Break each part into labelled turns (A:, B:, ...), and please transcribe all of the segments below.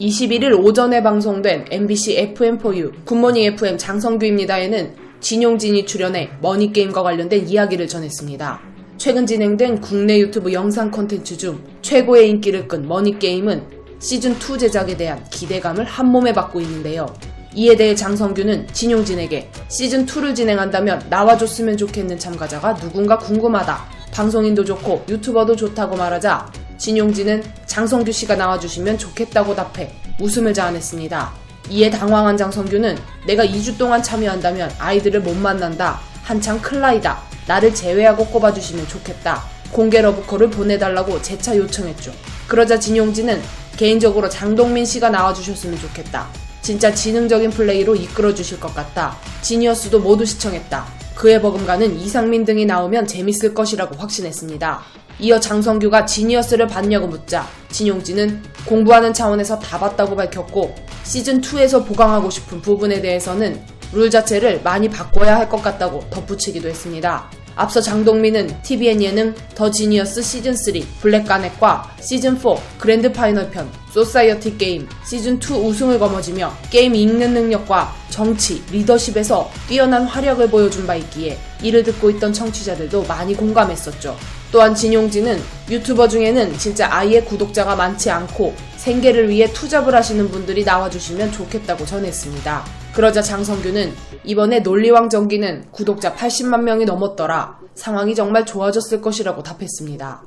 A: (21일) 오전에 방송된 MBC FM4U 굿모닝 FM 장성규입니다에는 진용진이 출연해 머니게임과 관련된 이야기를 전했습니다. 최근 진행된 국내 유튜브 영상 콘텐츠 중 최고의 인기를 끈 머니게임은 시즌2 제작에 대한 기대감을 한몸에 받고 있는데요. 이에 대해 장성규는 진용진에게 시즌2를 진행한다면 나와줬으면 좋겠는 참가자가 누군가 궁금하다. 방송인도 좋고 유튜버도 좋다고 말하자 진용진은 장성규 씨가 나와주시면 좋겠다고 답해 웃음을 자아냈습니다. 이에 당황한 장성규는 내가 2주 동안 참여한다면 아이들을 못 만난다. 한창 클 나이다. 나를 제외하고 꼽아주시면 좋겠다. 공개 러브콜을 보내달라고 재차 요청했죠. 그러자 진용진은 개인적으로 장동민 씨가 나와주셨으면 좋겠다. 진짜 지능적인 플레이로 이끌어 주실 것 같다. 지니어스도 모두 시청했다. 그에 버금가는 이상민 등이 나오면 재밌을 것이라고 확신했습니다. 이어 장성규가 지니어스를 봤냐고 묻자 진용진은 공부하는 차원에서 다 봤다고 밝혔고 시즌2에서 보강하고 싶은 부분에 대해서는 룰 자체를 많이 바꿔야 할 것 같다고 덧붙이기도 했습니다. 앞서 장동민은 TVN 예능 더 지니어스 시즌3 블랙가넷과 시즌4 그랜드 파이널 편 소사이어티 게임 시즌2 우승을 거머쥐며 게임 읽는 능력과 정치, 리더십에서 뛰어난 활약을 보여준 바 있기에 이를 듣고 있던 청취자들도 많이 공감했었죠. 또한 진용진은 유튜버 중에는 진짜 아예 구독자가 많지 않고 생계를 위해 투잡을 하시는 분들이 나와주시면 좋겠다고 전했습니다. 그러자 장성규는 이번에 논리왕 전기는 구독자 80만 명이 넘었더라. 상황이 정말 좋아졌을 것이라고 답했습니다.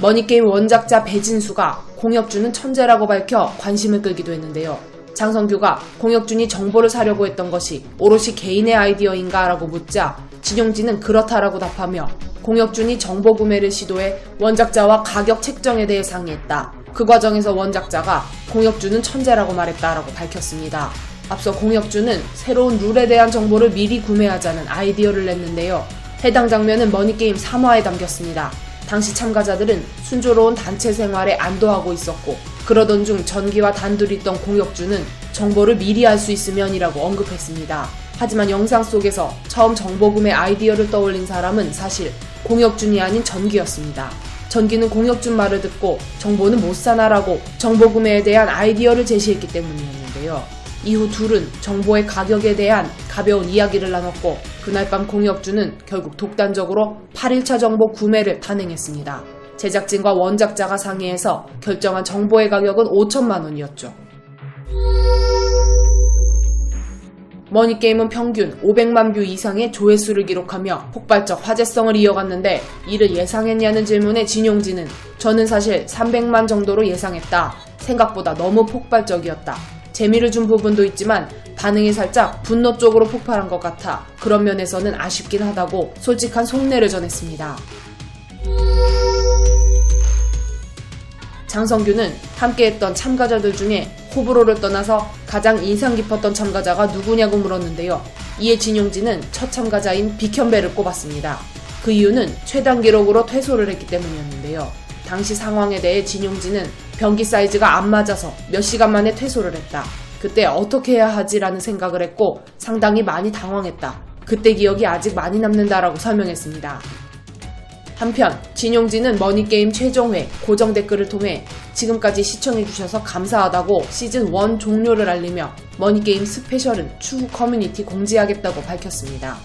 A: 머니게임 원작자 배진수가 공혁준은 천재라고 밝혀 관심을 끌기도 했는데요. 장성규가 공혁준이 정보를 사려고 했던 것이 오롯이 개인의 아이디어인가 라고 묻자 진용진은 그렇다라고 답하며 공혁준이 정보 구매를 시도해 원작자와 가격 책정에 대해 상의했다. 그 과정에서 원작자가 공혁준은 천재라고 말했다라고 밝혔습니다. 앞서 공혁준은 새로운 룰에 대한 정보를 미리 구매하자는 아이디어를 냈는데요. 해당 장면은 머니게임 3화에 담겼습니다. 당시 참가자들은 순조로운 단체 생활에 안도하고 있었고 그러던 중 전기와 단둘이 있던 공혁준은 정보를 미리 알 수 있으면이라고 언급했습니다. 하지만 영상 속에서 처음 정보 구매 아이디어를 떠올린 사람은 사실 공혁준이 아닌 전기였습니다. 전기는 공혁준 말을 듣고 정보는 못 사나라고 정보 구매에 대한 아이디어를 제시했기 때문이었는데요. 이후 둘은 정보의 가격에 대한 가벼운 이야기를 나눴고 그날 밤 공혁준은 결국 독단적으로 8일차 정보 구매를 단행했습니다. 제작진과 원작자가 상의해서 결정한 정보의 가격은 5천만 원이었죠. 머니게임은 평균 500만 뷰 이상의 조회수를 기록하며 폭발적 화제성을 이어갔는데 이를 예상했냐는 질문에 진용진은 저는 사실 300만 정도로 예상했다. 생각보다 너무 폭발적이었다. 재미를 준 부분도 있지만 반응이 살짝 분노 쪽으로 폭발한 것 같아 그런 면에서는 아쉽긴 하다고 솔직한 속내를 전했습니다. 장성규는 함께했던 참가자들 중에 호불호를 떠나서 가장 인상 깊었던 참가자가 누구냐고 물었는데요. 이에 진용진은 첫 참가자인 비현배를 꼽았습니다. 그 이유는 최단 기록으로 퇴소를 했기 때문이었는데요. 당시 상황에 대해 진용진은 변기 사이즈가 안 맞아서 몇 시간 만에 퇴소를 했다. 그때 어떻게 해야 하지라는 생각을 했고 상당히 많이 당황했다. 그때 기억이 아직 많이 남는다라고 설명했습니다. 한편 진용진은 머니게임 최종회 고정 댓글을 통해 지금까지 시청해주셔서 감사하다고 시즌1 종료를 알리며 머니게임 스페셜은 추후 커뮤니티 공지하겠다고 밝혔습니다.